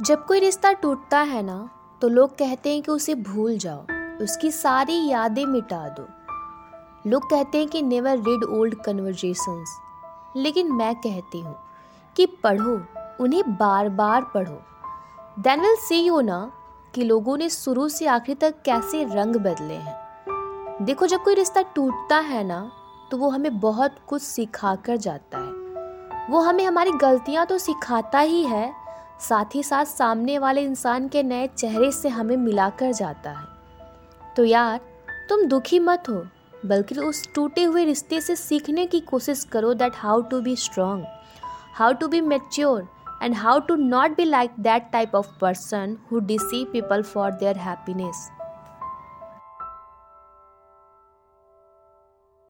जब कोई रिश्ता टूटता है ना तो लोग कहते हैं कि उसे भूल जाओ, उसकी सारी यादें मिटा दो। लोग कहते हैं कि नेवर रीड ओल्ड कन्वर्जेशंस लेकिन मैं कहती हूँ कि पढ़ो, उन्हें बार बार पढ़ो। देन विल सी यू ना, कि लोगों ने शुरू से आखिर तक कैसे रंग बदले हैं। देखो, जब कोई रिश्ता टूटता है ना तो वो हमें बहुत कुछ सिखा कर जाता है। वो हमें हमारी गलतियाँ तो सिखाता ही है साथ ही साथ सामने वाले इंसान के नए चेहरे से हमें मिलाकर जाता है। तो यार, तुम दुखी मत हो, बल्कि उस टूटे हुए रिश्ते से सीखने की कोशिश करो that how to be strong how to be mature and how to not be like that type of person who deceive people for their happiness